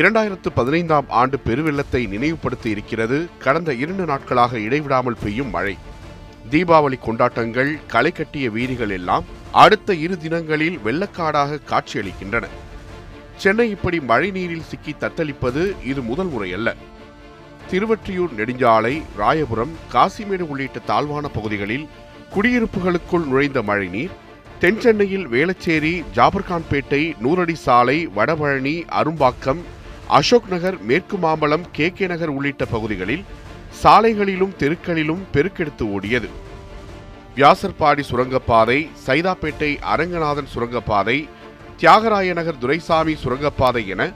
இரண்டாயிரத்து பதினைந்தாம் ஆண்டு பெருவெள்ளத்தை நினைவுபடுத்தி இருக்கிறது. கடந்த இரண்டு நாட்களாக இடைவிடாமல் பெய்யும் மழை. தீபாவளி கொண்டாட்டங்கள் களை கட்டிய வீதிகள் எல்லாம் அடுத்த இரு தினங்களில் வெள்ளக்காடாக காட்சியளிக்கின்றன. சென்னை இப்படி மழைநீரில் சிக்கி தத்தளிப்பது இது முதல் முறையல்ல. திருவற்றியூர் நெடுஞ்சாலை ராயபுரம் காசிமேடு உள்ளிட்ட தாழ்வான பகுதிகளில் குடியிருப்புகளுக்குள் நுழைந்த மழைநீர் தென் சென்னையில் வேளச்சேரி ஜாபர்கான்பேட்டை நூறடி சாலை வடபழனி அரும்பாக்கம் அசோக் நகர் மேற்கு மாம்பலம் கே கே நகர் உள்ளிட்ட பகுதிகளில் சாலைகளிலும் தெருக்களிலும் பெருக்கெடுத்து ஓடியது. வியாசர்பாடி சுரங்கப்பாதை சைதாப்பேட்டை அரங்கநாதன் சுரங்கப்பாதை தியாகராய நகர் துரைசாமி சுரங்கப்பாதை என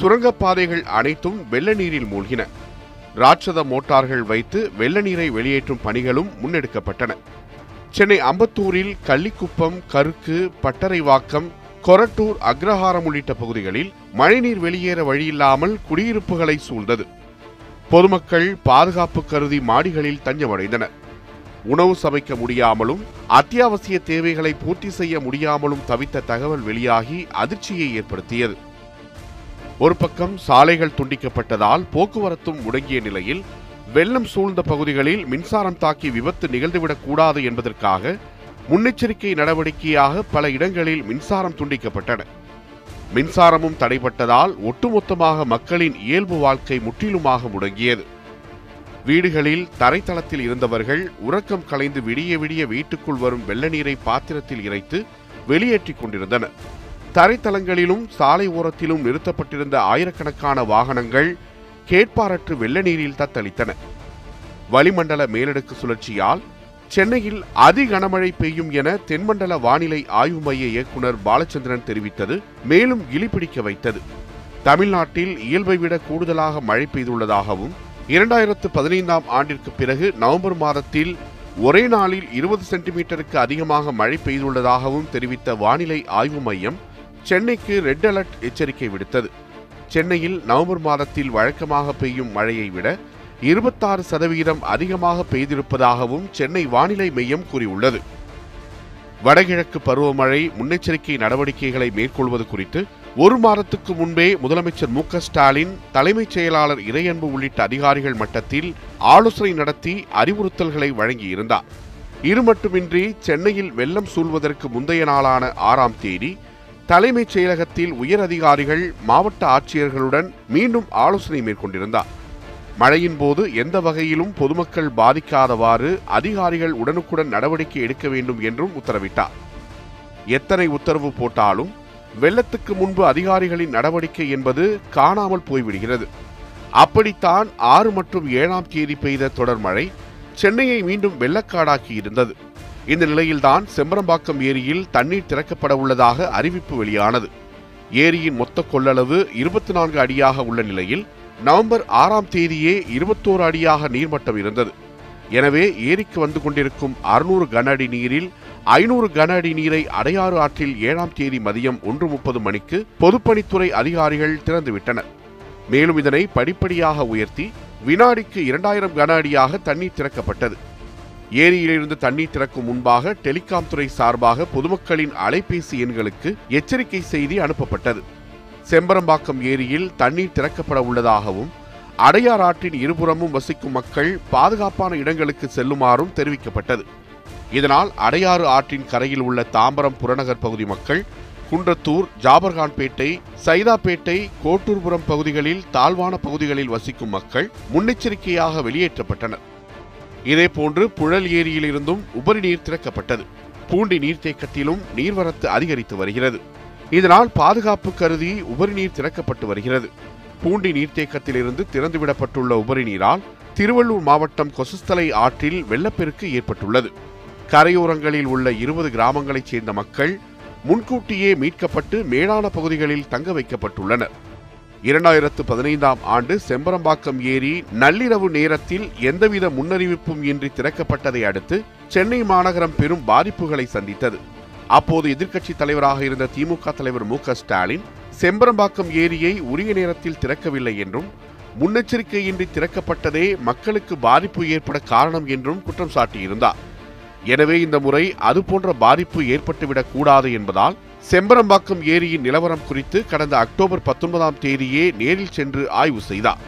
சுரங்கப்பாதைகள் அனைத்தும் வெள்ள நீரில் மூழ்கின. ராட்சத மோட்டார்கள் வைத்து வெள்ள நீரை வெளியேற்றும் பணிகளும் முன்னெடுக்கப்பட்டன. சென்னை அம்பத்தூரில் கள்ளிக்குப்பம் கருக்கு பட்டறைவாக்கம் கொரட்டூர் அக்ரஹாரம் உள்ளிட்ட பகுதிகளில் மழைநீர் வெளியேற வழியில்லாமல் குடியிருப்புகளை சூழ்ந்தது. பொதுமக்கள் பாதுகாப்பு கருதி மாடிகளில் தஞ்சமடைந்தனர். உணவு சமைக்க முடியாமலும் அத்தியாவசிய தேவைகளை பூர்த்தி செய்ய முடியாமலும் தவித்த தகவல் வெளியாகி அதிர்ச்சியை ஏற்படுத்தியது. ஒரு பக்கம் சாலைகள் துண்டிக்கப்பட்டதால் போக்குவரத்தும் முடங்கிய நிலையில் வெள்ளம் சூழ்ந்த பகுதிகளில் மின்சாரம் தாக்கி விபத்து நிகழ்ந்துவிடக்கூடாது என்பதற்காக முன்னெச்சரிக்கை நடவடிக்கையாக பல இடங்களில் மின்சாரம் துண்டிக்கப்பட்டன. மின்சாரமும் தடைப்பட்டதால் ஒட்டுமொத்தமாக மக்களின் இயல்பு வாழ்க்கை முற்றிலுமாக முடங்கியது. வீடுகளில் தரைத்தளத்தில் இருந்தவர்கள் உறக்கம் கலைந்து விடிய விடிய வீட்டுக்குள் வரும் வெள்ள நீரை பாத்திரத்தில் இறைத்து வெளியேற்றிக் கொண்டிருந்தனர். தரைத்தளங்களிலும் சாலை ஓரத்திலும் நிறுத்தப்பட்டிருந்த ஆயிரக்கணக்கான வாகனங்கள் கேட்பாரற்று வெள்ள நீரில் தத்தளித்தன. வளிமண்டல மேலடுக்கு சுழற்சியால் சென்னையில் அதி கனமழை பெய்யும் என தென்மண்டல வானிலை ஆய்வு மைய இயக்குனர் பாலச்சந்திரன் தெரிவித்தது மேலும் இழிபிடிக்க வைத்தது. தமிழ்நாட்டில் இயல்பை விட கூடுதலாக மழை பெய்துள்ளதாகவும் இரண்டாயிரத்து பதினைந்தாம் ஆண்டிற்கு பிறகு நவம்பர் மாதத்தில் ஒரே நாளில் இருபது சென்டிமீட்டருக்கு அதிகமாக மழை பெய்துள்ளதாகவும் தெரிவித்த வானிலை ஆய்வு மையம் சென்னைக்கு ரெட் அலர்ட் எச்சரிக்கை விடுத்தது. சென்னையில் நவம்பர் மாதத்தில் வழக்கமாக பெய்யும் மழையை விட இருபத்தாறு சதவீதம் அதிகமாக பெய்திருப்பதாகவும் சென்னை வானிலை மையம் கூறியுள்ளது. வடகிழக்கு பருவமழை முன்னெச்சரிக்கை நடவடிக்கைகளை மேற்கொள்வது குறித்து ஒரு மாதத்துக்கு முன்பே முதலமைச்சர் மு ஸ்டாலின் தலைமைச் செயலாளர் இறையன்பு உள்ளிட்ட அதிகாரிகள் மட்டத்தில் ஆலோசனை நடத்தி அறிவுறுத்தல்களை வழங்கியிருந்தார். இது மட்டுமின்றி சென்னையில் வெள்ளம் சூழ்வதற்கு முந்தைய நாளான ஆறாம் தேதி தலைமைச் செயலகத்தில் உயர் அதிகாரிகள் மாவட்ட ஆட்சியர்களுடன் மீண்டும் ஆலோசனை மேற்கொண்டிருந்தார். மழையின் போது எந்த வகையிலும் பொதுமக்கள் பாதிக்காதவாறு அதிகாரிகள் உடனுக்குடன் நடவடிக்கை எடுக்க வேண்டும் என்றும் உத்தரவிட்டார். எத்தனை உத்தரவு போட்டாலும் வெள்ளத்துக்கு முன்பு அதிகாரிகளின் நடவடிக்கை என்பது காணாமல் போய்விடுகிறது. அப்படித்தான் ஆறு மற்றும் ஏழாம் தேதி பெய்த தொடர் மழை சென்னையை மீண்டும் வெள்ளக்காடாக்கி இருந்தது. இந்த நிலையில்தான் செம்பரம்பாக்கம் ஏரியில் தண்ணீர் திறக்கப்பட உள்ளதாக அறிவிப்பு வெளியானது. ஏரியின் மொத்த கொள்ளளவு இருபத்தி நான்கு அடியாக உள்ள நிலையில் நவம்பர் ஆறாம் தேதியே இருபத்தோரு அடியாக நீர்மட்டம் இருந்தது. எனவே ஏரிக்கு வந்து கொண்டிருக்கும் அறுநூறு கன அடி நீரில் ஐநூறு கன அடி நீரை அடையாறு ஆற்றில் ஏழாம் தேதி மதியம் ஒன்று முப்பது மணிக்கு பொதுப்பணித்துறை அதிகாரிகள் திறந்துவிட்டனர். மேலும் இதனை படிப்படியாக உயர்த்தி வினாடிக்கு இரண்டாயிரம் கன அடியாக தண்ணீர் திறக்கப்பட்டது. ஏரியிலிருந்து தண்ணீர் திறக்கும் முன்பாக டெலிகாம் துறை சார்பாக பொதுமக்களின் அலைபேசி எண்களுக்கு எச்சரிக்கை செய்தி அனுப்பப்பட்டது. செம்பரம்பாக்கம் ஏரியில் தண்ணீர் திறக்கப்பட உள்ளதாகவும் அடையார் ஆற்றின் இருபுறமும் வசிக்கும் மக்கள் பாதுகாப்பான இடங்களுக்கு செல்லுமாறும் தெரிவிக்கப்பட்டது. இதனால் அடையாறு ஆற்றின் கரையில் உள்ள தாம்பரம் புறநகர் பகுதி மக்கள் குன்றத்தூர் ஜாபர்கான்பேட்டை சைதாப்பேட்டை கோட்டூர்புரம் பகுதிகளில் தாழ்வான பகுதிகளில் வசிக்கும் மக்கள் முன்னெச்சரிக்கையாக வெளியேற்றப்பட்டனர். இதேபோன்று புழல் ஏரியிலிருந்தும் உபரி நீர் திறக்கப்பட்டது. பூண்டி நீர்த்தேக்கத்திலும் நீர்வரத்து அதிகரித்து வருகிறது. இதனால் பாதுகாப்பு கருதி உபரி நீர் திறக்கப்பட்டு வருகிறது. பூண்டி நீர்த்தேக்கத்திலிருந்து திறந்துவிடப்பட்டுள்ள உபரி நீரால் திருவள்ளூர் மாவட்டம் கொசுஸ்தலை ஆற்றில் வெள்ளப்பெருக்கு ஏற்பட்டுள்ளது. கரையோரங்களில் உள்ள இருபது கிராமங்களைச் சேர்ந்த மக்கள் முன்கூட்டியே மீட்கப்பட்டு மேலான பகுதிகளில் தங்க வைக்கப்பட்டுள்ளனர். இரண்டாயிரத்து பதினைந்தாம் ஆண்டு செம்பரம்பாக்கம் ஏரி நள்ளிரவு நேரத்தில் எந்தவித முன்னறிவிப்பும் இன்றி திறக்கப்பட்டதை அடுத்து சென்னை மாநகரம் பெரும் பாதிப்புகளை சந்தித்தது. அப்போது எதிர்க்கட்சி தலைவராக இருந்த திமுக தலைவர் மு ஸ்டாலின் செம்பரம்பாக்கம் ஏரியை உரிய நேரத்தில் திறக்கவில்லை என்றும் முன்னெச்சரிக்கையின்றி திறக்கப்பட்டதே மக்களுக்கு பாதிப்பு ஏற்பட காரணம் என்றும் குற்றம் சாட்டியிருந்தார். எனவே இந்த முறை அதுபோன்ற பாதிப்பு ஏற்பட்டுவிடக் கூடாது என்பதால் செம்பரம்பாக்கம் ஏரியின் நிலவரம் குறித்து கடந்த அக்டோபர் பத்தொன்பதாம் தேதியே நேரில் சென்று ஆய்வு செய்தார்.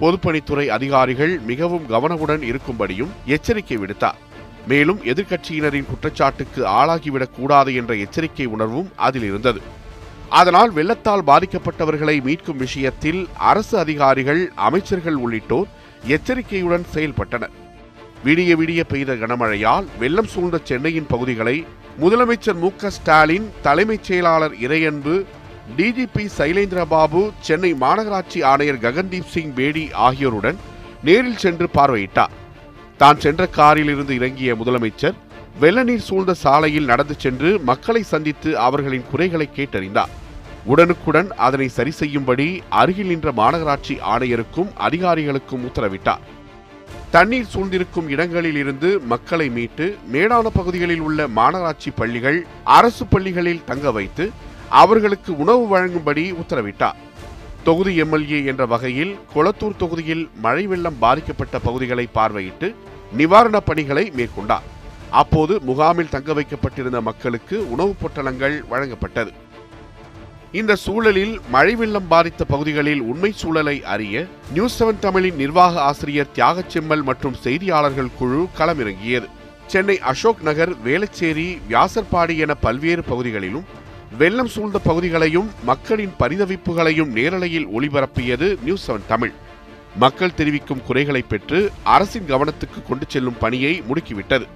பொதுப்பணித்துறை அதிகாரிகள் மிகவும் கவனமுடன் இருக்கும்படியும் எச்சரிக்கை விடுத்தார். மேலும் எதிர்க்கட்சியினரின் குற்றச்சாட்டுக்கு ஆளாகிவிடக் கூடாது என்ற எச்சரிக்கை உணர்வும் அதில் இருந்தது. அதனால் வெள்ளத்தால் பாதிக்கப்பட்டவர்களை மீட்கும் விஷயத்தில் அரசு அதிகாரிகள் அமைச்சர்கள் உள்ளிட்டோர் எச்சரிக்கையுடன் செயல்பட்டனர். விடிய விடிய பெய்த கனமழையால் வெள்ளம் சூழ்ந்த சென்னையின் பகுதிகளை முதலமைச்சர் மு க ஸ்டாலின் தலைமைச் செயலாளர் இறையன்பு டிஜிபி சைலேந்திரபாபு சென்னை மாநகராட்சி ஆணையர் ககன்தீப் சிங் பேடி ஆகியோருடன் நேரில் சென்று பார்வையிட்டார். தான் சென்ற காரில் இருந்து இறங்கிய முதலமைச்சர் வெள்ள நீர் சூழ்ந்த சாலையில் நடந்து சென்று மக்களை சந்தித்து அவர்களின் குறைகளை கேட்டறிந்தார். உடனுக்குடன் அதனை சரி செய்யும்படி அருகில் நின்ற மாநகராட்சி ஆணையருக்கும் அதிகாரிகளுக்கும் உத்தரவிட்டார். தண்ணீர் சூழ்ந்திருக்கும் இடங்களில் இருந்து மக்களை மீட்டு மேடான பகுதிகளில் உள்ள மாநகராட்சி பள்ளிகள் அரசு பள்ளிகளில் தங்க வைத்து அவர்களுக்கு உணவு வழங்கும்படி உத்தரவிட்டார். தொகுதி எம்எல்ஏ என்ற வகையில் கொளத்தூர் தொகுதியில் மழை வெள்ளம் பாதிக்கப்பட்ட பகுதிகளை பார்வையிட்டு நிவாரணப் பணிகளை மேற்கொண்டார். அப்போது முகாமில் தங்க வைக்கப்பட்டிருந்த மக்களுக்கு உணவுப் பொட்டலங்கள் வழங்கப்பட்டது. இந்த சூழலில் மழை வெள்ளம் பாதித்த பகுதிகளில் உண்மை சூழலை அறிய நியூஸ் செவன் தமிழின் நிர்வாக ஆசிரியர் தியாகச்செம்மல் மற்றும் செய்தியாளர்கள் குழு களமிறங்கியது. சென்னை அசோக் நகர் வேளச்சேரி வியாசர்பாடி என பல்வேறு பகுதிகளிலும் வெள்ளம் சூழ்ந்த பகுதிகளையும் மக்களின் பரிதவிப்புகளையும் நேரலையில் ஒளிபரப்பியது நியூஸ் செவன் தமிழ். மக்கள் தெரிவிக்கும் குறைகளை பெற்று அரசின் கவனத்துக்கு கொண்டு செல்லும் பணியை முடுக்கிவிட்டது.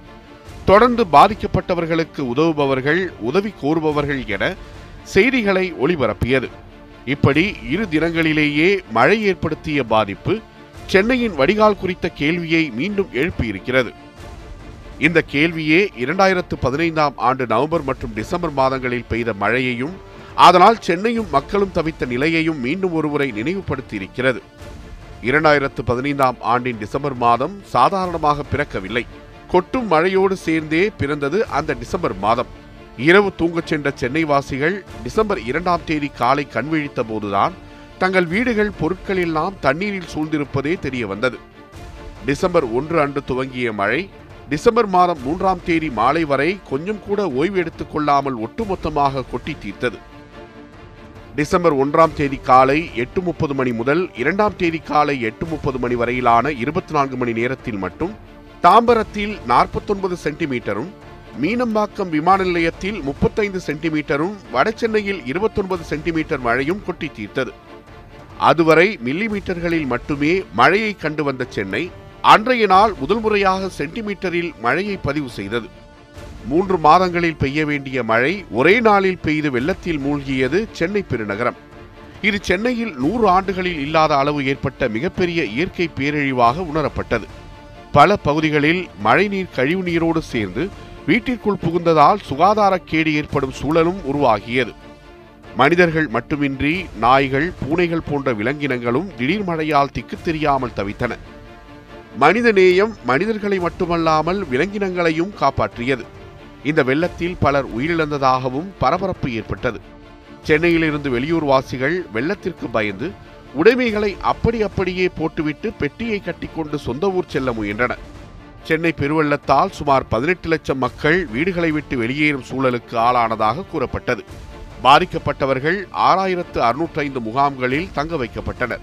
தொடர்ந்து பாதிக்கப்பட்டவர்களுக்கு உதவுபவர்கள் உதவி கோருபவர்கள் என செய்திகளை ஒளிபரப்பியது. இப்படி இரு தினங்களிலேயே மழை ஏற்படுத்திய பாதிப்பு சென்னையின் வடிகால் குறித்த கேள்வியை மீண்டும் எழுப்பியிருக்கிறது. இந்த கேள்வியே இரண்டாயிரத்து பதினைந்தாம் ஆண்டு நவம்பர் மற்றும் டிசம்பர் மாதங்களில் பெய்த மழையையும் அதனால் சென்னையும் மக்களும் தவித்த நிலையையும் மீண்டும் ஒருமுறை நினைவுபடுத்தி இருக்கிறது இரண்டாயிரத்து பதினைந்தாம் ஆண்டின் டிசம்பர் மாதம் சாதாரணமாக பிறக்கவில்லை. கொட்டும் மழையோடு சேர்ந்தே பிறந்தது அந்த டிசம்பர் மாதம். இரவு தூங்கச் சென்ற சென்னைவாசிகள் டிசம்பர் இரண்டாம் தேதி காலை கண்விழித்த போதுதான் தங்கள் வீடுகள் பொருட்கள் எல்லாம் தண்ணீரில் சூழ்ந்திருப்பதே தெரிய வந்தது டிசம்பர் ஒன்று அன்று துவங்கிய மழை டிசம்பர் மாதம் மூன்றாம் தேதி மாலை வரை கொஞ்சம் கூட ஓய்வு எடுத்துக் கொள்ளாமல் ஒட்டுமொத்தமாக கொட்டி தீர்த்தது. டிசம்பர் ஒன்றாம் தேதி காலை எட்டு முப்பது மணி முதல் இரண்டாம் தேதி காலை எட்டு முப்பது மணி வரையிலான இருபத்தி நான்கு மணி நேரத்தில் மட்டும் தாம்பரத்தில் நாற்பத்தொன்பது சென்டிமீட்டரும் மீனம்பாக்கம் விமான நிலையத்தில் முப்பத்தைந்து சென்டிமீட்டரும் வடசென்னையில் இருபத்தொன்பது சென்டிமீட்டர் மழையும் கொட்டி தீர்த்தது. அதுவரை மில்லிமீட்டர்களில் மட்டுமே மழையை கண்டு வந்த சென்னை அன்றைய நாள் முதல் முறையாக சென்டிமீட்டரில் மழையை பதிவு செய்தது. மூன்று மாதங்களில் பெய்ய வேண்டிய மழை ஒரே நாளில் பெய்து வெள்ளத்தில் மூழ்கியது சென்னை பெருநகரம். இது சென்னையில் நூறு ஆண்டுகளில் இல்லாத அளவு ஏற்பட்ட மிகப்பெரிய இயற்கை பேரழிவாக உணரப்பட்டது. பல பகுதிகளில் மழைநீர் கழிவு நீரோடு சேர்ந்து வீட்டிற்குள் புகுந்ததால் சுகாதாரக்கேடு ஏற்படும் சூழலும் உருவாகியது. மனிதர்கள் மட்டுமின்றி நாய்கள் பூனைகள் போன்ற விலங்கினங்களும் திடீர் மழையால் திக்கு தெரியாமல் தவித்தன. மனித நேயம் மனிதர்களை மட்டுமல்லாமல் விலங்கினங்களையும் காப்பாற்றியது. இந்த வெள்ளத்தில் பலர் உயிரிழந்ததாகவும் பரபரப்பு ஏற்பட்டது. சென்னையிலிருந்து வெளியூர் வாசிகள் வெள்ளத்திற்கு பயந்து உடைமைகளை அப்படி அப்படியே போட்டுவிட்டு பெட்டியை கட்டிக்கொண்டு சொந்த ஊர் செல்ல முயன்றனர். சென்னை பெருவெள்ளத்தால் சுமார் பதினெட்டு லட்சம் மக்கள் வீடுகளை விட்டு வெளியேறும் சூழலுக்கு ஆளானதாக கூறப்பட்டது. பாதிக்கப்பட்டவர்கள் ஆறாயிரத்து அறுநூற்றைந்து முகாம்களில் தங்க வைக்கப்பட்டனர்.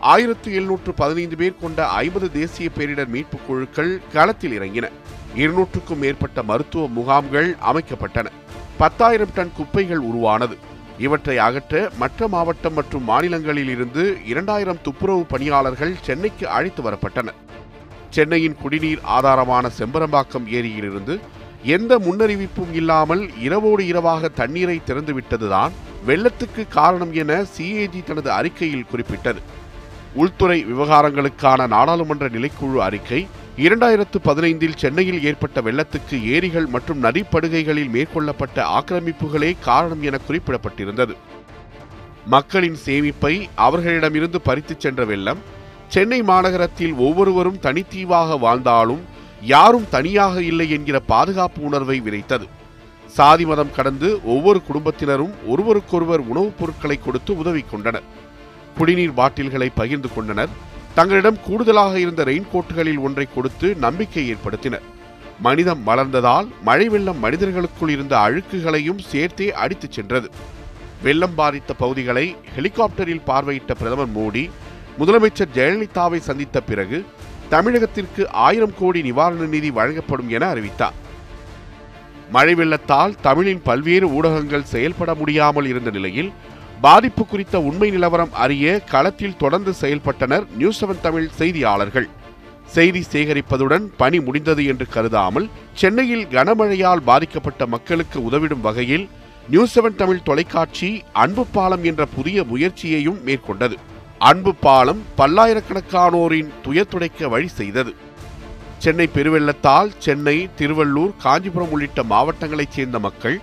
ஆயிரத்து எழுநூற்று பதினைந்து பேர் கொண்ட ஐம்பது தேசிய பேரிடர் மீட்புக் குழுக்கள் களத்தில் இறங்கின. இருநூற்றுக்கும் மேற்பட்ட மருத்துவ முகாம்கள் அமைக்கப்பட்டன. பத்தாயிரம் டன் குப்பைகள் உருவானது. இவற்றை அகற்ற மற்ற மாவட்டம் மற்றும் மாநிலங்களில் இருந்து இரண்டாயிரம் துப்புரவு பணியாளர்கள் சென்னைக்கு அழைத்து வரப்பட்டனர். சென்னையின் குடிநீர் ஆதாரமான செம்பரம்பாக்கம் ஏரியிலிருந்து எந்த முன்னறிவிப்பும் இல்லாமல் இரவோடு இரவாக தண்ணீரை திறந்துவிட்டதுதான் வெள்ளத்துக்கு காரணம் என சிஏஜி தனது அறிக்கையில் குறிப்பிட்டது. உள்துறை விவகாரங்களுக்கான நாடாளுமன்ற நிலைக்குழு அறிக்கை இரண்டாயிரத்து பதினைந்தில் சென்னையில் ஏற்பட்ட வெள்ளத்துக்கு ஏரிகள் மற்றும் நதிப்படுகைகளில் மேற்கொள்ளப்பட்ட ஆக்கிரமிப்புகளே காரணம் என குறிப்பிடப்பட்டிருந்தது. மக்களின் சேமிப்பை அவர்களிடமிருந்து பறித்துச் சென்ற வெள்ளம் சென்னை மாநகரத்தில் ஒவ்வொருவரும் தனித்தீவாக வாழ்ந்தாலும் யாரும் தனியாக இல்லை என்கிற பாதுகாப்பு உணர்வை விதைத்தது. சாதி மதம் கடந்து ஒவ்வொரு குடும்பத்தினரும் ஒருவருக்கொருவர் உணவுப் பொருட்களை கொடுத்து உதவி கொண்டனர். குடிநீர் பாட்டில்களை பகிர்ந்து கொண்டனர். தங்களிடம் கூடுதலாக இருந்த ரெயின்கோட்டுகளில் ஒன்றை கொடுத்து நம்பிக்கை ஏற்படுத்தினர். மனிதம் வளர்ந்ததால் மழை வெள்ளம் மனிதர்களுக்குள் இருந்த அழுக்குகளையும் சேர்த்தே அடித்துச் சென்றது. வெள்ளம் பாதித்த பகுதிகளை ஹெலிகாப்டரில் பார்வையிட்ட பிரதமர் மோடி முதலமைச்சர் ஜெயலலிதாவை சந்தித்த பிறகு தமிழகத்திற்கு ஆயிரம் கோடி நிவாரண நிதி வழங்கப்படும் என அறிவித்தார். மழை வெள்ளத்தால் தமிழின் பல்வேறு ஊடகங்கள் செயல்பட முடியாமல் இருந்த நிலையில் பாதிப்பு குறித்த உண்மை நிலவரம் அறிய களத்தில் தொடர்ந்து செயல்பட்டனர் நியூஸ் செவன் தமிழ் செய்தியாளர்கள். செய்தி சேகரிப்பதுடன் பணி முடிந்தது என்று கருதாமல் சென்னையில் கனமழையால் பாதிக்கப்பட்ட மக்களுக்கு உதவிடும் வகையில் நியூஸ் செவன் தமிழ் தொலைக்காட்சி அன்பு பாலம் என்ற புதிய முயற்சியையும் மேற்கொண்டது. அன்பு பாலம் பல்லாயிரக்கணக்கானோரின் துயர் துடைக்க வழி செய்தது. சென்னை பெருவெள்ளத்தால் சென்னை திருவள்ளூர் காஞ்சிபுரம் உள்ளிட்ட மாவட்டங்களைச் சேர்ந்த மக்கள்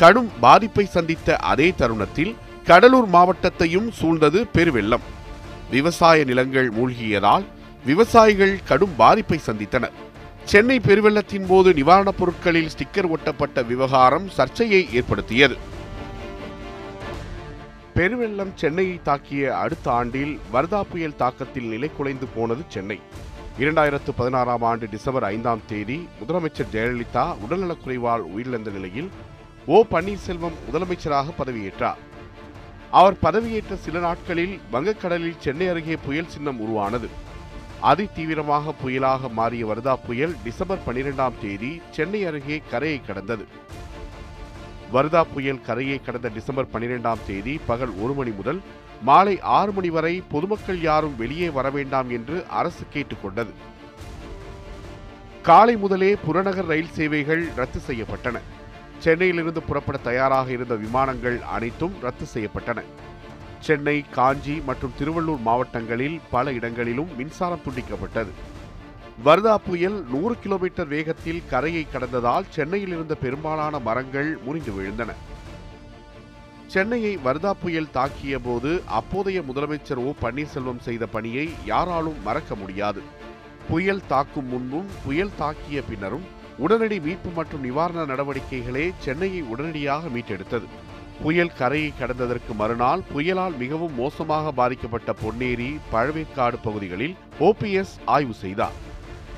கடும் பாதிப்பை சந்தித்த அதே தருணத்தில் கடலூர் மாவட்டத்தையும் சூழ்ந்தது பெருவெள்ளம். விவசாய நிலங்கள் மூழ்கியதால் விவசாயிகள் கடும் பாதிப்பை சந்தித்தனர். சென்னை பெருவெள்ளத்தின் போது நிவாரணப் பொருட்களில் ஸ்டிக்கர் ஒட்டப்பட்ட விவகாரம் சர்ச்சையை ஏற்படுத்தியது. பெருவெள்ளம் சென்னையை தாக்கிய அடுத்த ஆண்டில் வர்தா புயல் தாக்கத்தில் நிலை குலைந்து போனது சென்னை. இரண்டாயிரத்து பதினாறாம் ஆண்டு டிசம்பர் ஐந்தாம் தேதி முதலமைச்சர் ஜெயலலிதா உடல்நலக்குறைவால் உயிரிழந்த நிலையில் ஓ பன்னீர்செல்வம் முதலமைச்சராக பதவியேற்றார். அவர் பதவியேற்ற சில நாட்களில் வங்கக்கடலில் சென்னை அருகே புயல் சின்னம் உருவானது. அதி தீவிரமாக புயலாக மாறிய வர்தா புயல் டிசம்பர் பனிரெண்டாம் தேதி சென்னை அருகே கரையை கடந்தது. வர்தா புயல் கரையை கடந்த டிசம்பர் பனிரெண்டாம் தேதி பகல் ஒரு மணி முதல் மாலை ஆறு மணி வரை பொதுமக்கள் யாரும் வெளியே வர வேண்டாம் என்று அரசு கேட்டுக்கொண்டது. காலை முதலே புறநகர் ரயில் சேவைகள் ரத்து செய்யப்பட்டன. சென்னையிலிருந்து புறப்பட தயாராக இருந்த விமானங்கள் அனைத்தும் ரத்து செய்யப்பட்டன. சென்னை காஞ்சி மற்றும் திருவள்ளூர் மாவட்டங்களில் பல இடங்களிலும் மின்சாரம் துண்டிக்கப்பட்டது. வர்தா புயல் நூறு கிலோமீட்டர் வேகத்தில் கரையை கடந்ததால் சென்னையில் இருந்த பெரும்பாலான மரங்கள் முறிந்து விழுந்தன. சென்னையை வர்தா புயல் தாக்கிய போது அப்போதைய முதலமைச்சர் ஓ பன்னீர்செல்வம் செய்த பணியை யாராலும் மறக்க முடியாது. புயல் தாக்கும் முன்பும் புயல் தாக்கிய பின்னரும் உடனடி மீட்பு மற்றும் நிவாரண நடவடிக்கைகளே சென்னையை உடனடியாக மீட்டெடுத்தது. புயல் கரையை கடந்ததற்கு மறுநாள் புயலால் மிகவும் மோசமாக பாதிக்கப்பட்ட பொன்னேரி பழவேற்காடு பகுதிகளில் ஓபிஎஸ் ஆய்வு செய்தார்.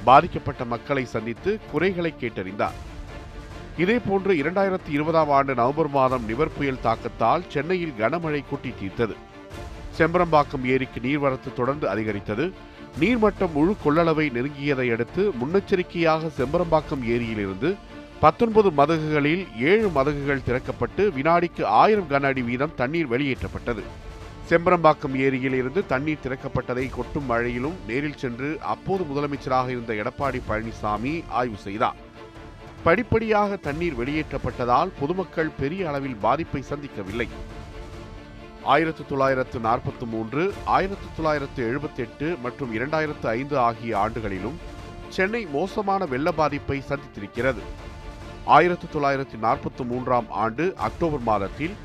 பாதிக்கப்பட்ட மக்களை சந்தித்து குறைகளை கேட்டறிந்தார். இதேபோன்று இரண்டாயிரத்தி இருபதாம் ஆண்டு நவம்பர் மாதம் நிவர் புயல் தாக்கத்தால் சென்னையில் கனமழை கொட்டி தீர்த்தது. செம்பரம்பாக்கம் ஏரிக்கு நீர்வரத்து தொடர்ந்து அதிகரித்தது. நீர்மட்டம் முழு கொள்ளளவை நெருங்கியதை அடுத்து முன்னெச்சரிக்கையாக செம்பரம்பாக்கம் ஏரியிலிருந்து பத்தொன்பது மதகுகளில் ஏழு மதகுகள் திறக்கப்பட்டு வினாடிக்கு ஆயிரம் கன அடி வீதம் தண்ணீர் வெளியேற்றப்பட்டது. செம்பரம்பாக்கம் ஏரியில் இருந்து தண்ணீர் திறக்கப்பட்டதை கொட்டும் மழையிலும் நேரில் சென்று அப்போது முதலமைச்சராக இருந்த எடப்பாடி பழனிசாமி ஆய்வு செய்தார். படிப்படியாக தண்ணீர் வெளியேற்றப்பட்டதால் பொதுமக்கள் பெரிய அளவில் பாதிப்பை சந்திக்கவில்லை. ஆயிரத்து தொள்ளாயிரத்து நாற்பத்தி மூன்று ஆயிரத்து தொள்ளாயிரத்து எழுபத்தி எட்டு மற்றும் இரண்டாயிரத்து ஐந்து ஆகிய ஆண்டுகளிலும் சென்னை மோசமான வெள்ள பாதிப்பை சந்தித்திருக்கிறது. ஆயிரத்து தொள்ளாயிரத்து நாற்பத்தி மூன்றாம் ஆண்டு அக்டோபர் மாதத்தில்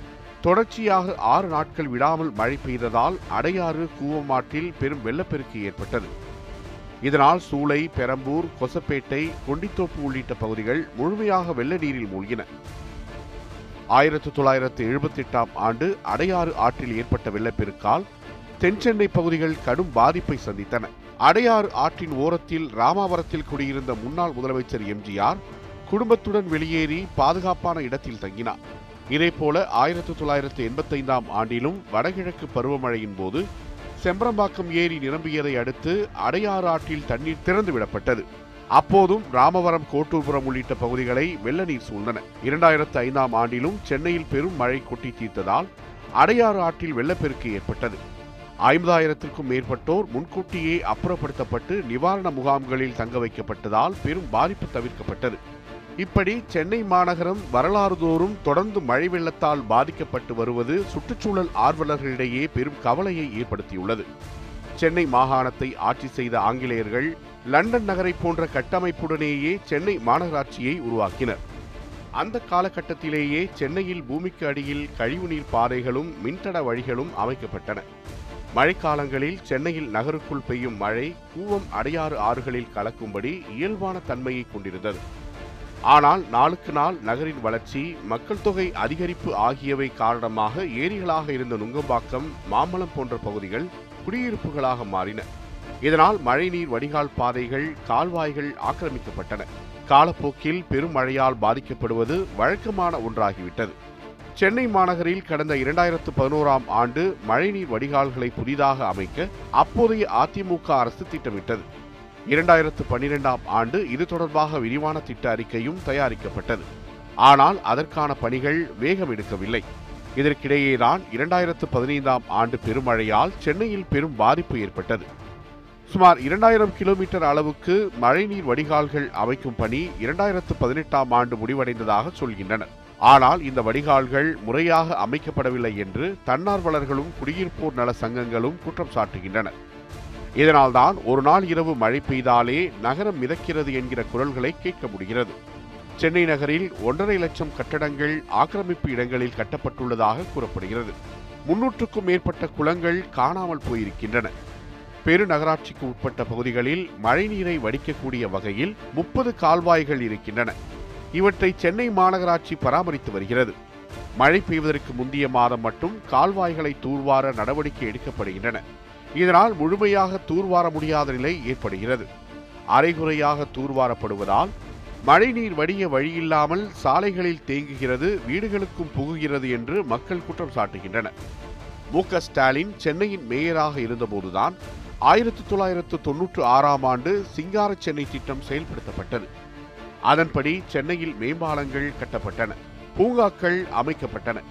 தொடர்ச்சியாக ஆறு நாட்கள் விடாமல் மழை பெய்ததால் அடையாறு கூவமாட்டில் பெரும் வெள்ளப்பெருக்கு ஏற்பட்டது. இதனால் சூளை பெரம்பூர் கொசப்பேட்டை கொண்டித்தோப்பு உள்ளிட்ட பகுதிகள் முழுமையாக வெள்ள நீரில் மூழ்கின. ஆயிரத்து தொள்ளாயிரத்து எழுபத்தி எட்டாம் ஆண்டு அடையாறு ஆற்றில் ஏற்பட்ட வெள்ளப்பெருக்கால் தென்சென்னை பகுதிகள் கடும் பாதிப்பை சந்தித்தன. அடையாறு ஆற்றின் ஓரத்தில் ராமாவரத்தில் குடியிருந்த முன்னாள் முதலமைச்சர் எம்ஜிஆர் குடும்பத்துடன் வெளியேறி பாதுகாப்பான இடத்தில் தங்கினார். இதேபோல ஆயிரத்து தொள்ளாயிரத்து எண்பத்தைந்தாம் ஆண்டிலும் வடகிழக்கு பருவமழையின் போது செம்பரம்பாக்கம் ஏரி நிரம்பியதை அடுத்து அடையாறு ஆற்றில் தண்ணீர் திறந்து விடப்பட்டது அப்போதும் ராமவரம் கோட்டூர்புரம் உள்ளிட்ட பகுதிகளை வெள்ள நீர் சூழ்ந்தன. இரண்டாயிரத்து ஐந்தாம் ஆண்டிலும் சென்னையில் பெரும் மழை கொட்டி தீர்த்ததால் அடையாறு ஆற்றில் வெள்ளப்பெருக்கு ஏற்பட்டது. ஐம்பதாயிரத்திற்கும் மேற்பட்டோர் முன்கூட்டியே அப்புறப்படுத்தப்பட்டு நிவாரண முகாம்களில் தங்க வைக்கப்பட்டதால் பெரும் பாதிப்பு தவிர்க்கப்பட்டது. இப்படி சென்னை மாநகரம் வரலாறு தோறும் தொடர்ந்து மழை வெள்ளத்தால் பாதிக்கப்பட்டு வருவது சுற்றுச்சூழல் ஆர்வலர்களிடையே பெரும் கவலையை ஏற்படுத்தியுள்ளது. சென்னை மாகாணத்தை ஆட்சி செய்த ஆங்கிலேயர்கள் லண்டன் நகரை போன்ற கட்டமைப்புடனேயே சென்னை மாநகராட்சியை உருவாக்கினர். அந்த காலகட்டத்திலேயே சென்னையில் பூமிக்கு அடியில் கழிவுநீர் பாதைகளும் மின்தட வழிகளும் அமைக்கப்பட்டன. மழைக்காலங்களில் சென்னையில் நகருக்குள் பெய்யும் மழை கூவம் அடையாறு ஆறுகளில் கலக்கும்படி இயல்பான தன்மையை கொண்டிருந்தது. ஆனால் நாளுக்கு நாள் நகரின் வளர்ச்சி மக்கள் தொகை அதிகரிப்பு ஆகியவை காரணமாக ஏரிகளாக இருந்த நுங்கம்பாக்கம் மாம்பலம் போன்ற பகுதிகள் குடியிருப்புகளாக மாறின. இதனால் மழைநீர் வடிகால் பாதைகள் கால்வாய்கள் ஆக்கிரமிக்கப்பட்டன. காலப்போக்கில் பெருமழையால் பாதிக்கப்படுவது வழக்கமான ஒன்றாகிவிட்டது. சென்னை மாநகரில் கடந்த இரண்டாயிரத்து பதினோராம் ஆண்டு மழைநீர் வடிகால்களை புதிதாக அமைக்க அப்போதைய அதிமுக அரசு திட்டமிட்டது. இரண்டாயிரத்து பன்னிரெண்டாம் ஆண்டு இது தொடர்பாக விரிவான திட்ட அறிக்கையும் தயாரிக்கப்பட்டது. ஆனால் அதற்கான பணிகள் வேகம் எடுக்கவில்லை. இதற்கிடையேதான் இரண்டாயிரத்து பதினைந்தாம் ஆண்டு பெருமழையால் சென்னையில் பெரும் பாதிப்பு ஏற்பட்டது. சுமார் இரண்டாயிரம் கிலோமீட்டர் அளவுக்கு மழைநீர் வடிகால்கள் அமைக்கும் பணி இரண்டாயிரத்து பதினெட்டாம் ஆண்டு முடிவடைந்ததாக சொல்கின்றனர் ஆனால் இந்த வடிகால்கள் முறையாக அமைக்கப்படவில்லை என்று தன்னார்வலர்களும் குடியிருப்போர் நல சங்கங்களும் குற்றம் சாட்டுகின்றனர் இதனால்தான் ஒரு நாள் இரவு மழை பெய்தாலே நகரம் மிதக்கிறது என்கிற குரல்களை கேட்க முடிகிறது. சென்னை நகரில் ஒன்றரை லட்சம் கட்டடங்கள் ஆக்கிரமிப்பு இடங்களில் கட்டப்பட்டுள்ளதாக கூறப்படுகிறது. முன்னூற்றுக்கும் மேற்பட்ட குளங்கள் காணாமல் போயிருக்கின்றன. பெருநகராட்சிக்கு உட்பட்ட பகுதிகளில் மழைநீரை வடிக்கக்கூடிய வகையில் முப்பது கால்வாய்கள் இருக்கின்றன. இவற்றை சென்னை மாநகராட்சி பராமரித்து வருகிறது. மழை பெய்வதற்கு முந்தைய மாதம் மட்டும் கால்வாய்களை தூர்வார நடவடிக்கை எடுக்கப்படுகின்றன. இதனால் முழுமையாக தூர்வார முடியாத நிலை ஏற்படுகிறது. அரைகுறையாக தூர்வாரப்படுவதால் மழைநீர் வடிய வழியில்லாமல் சாலைகளில் தேங்குகிறது வீடுகளுக்கும் புகுகிறது என்று மக்கள் குற்றம் சாட்டுகின்றனர். மு க ஸ்டாலின் சென்னையின் மேயராக இருந்தபோதுதான் ஆயிரத்தி தொள்ளாயிரத்து தொன்னூற்று ஆறாம் ஆண்டு சிங்கார சென்னை திட்டம் செயல்படுத்தப்பட்டது. அதன்படி சென்னையில் மேம்பாலங்கள் கட்டப்பட்டன பூங்காக்கள் அமைக்கப்பட்டன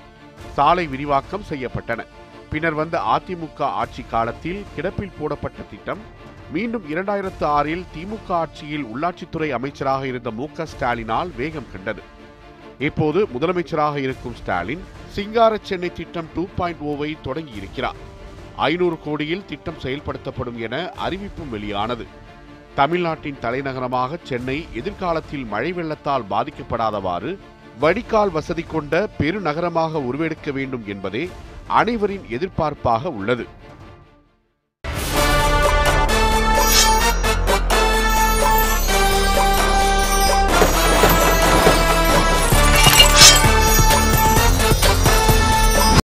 சாலை விரிவாக்கம் செய்யப்பட்டன. பின்னர் வந்த அதிமுக ஆட்சி காலத்தில் கிடப்பில் போடப்பட்ட திட்டம் மீண்டும் இரண்டாயிரத்து ஆறில் திமுக ஆட்சியில் உள்ளாட்சித்துறை அமைச்சராக இருந்த மு ஸ்டாலினால் வேகம் கண்டது. இப்போது முதலமைச்சராக இருக்கும் ஸ்டாலின் சிங்கார சென்னை திட்டம் டூ பாயிண்ட் ஓவை தொடங்கியிருக்கிறார். ஐநூறு கோடியில் திட்டம் செயல்படுத்தப்படும் என அறிவிப்பும் வெளியானது. தமிழ்நாட்டின் தலைநகரமாக சென்னை எதிர்காலத்தில் மழை வெள்ளத்தால் பாதிக்கப்படாதவாறு வடிகால் வசதி கொண்ட பெருநகரமாக உருவெடுக்க வேண்டும் என்பதே அனைவரின் எதிர்பார்ப்பாக உள்ளது.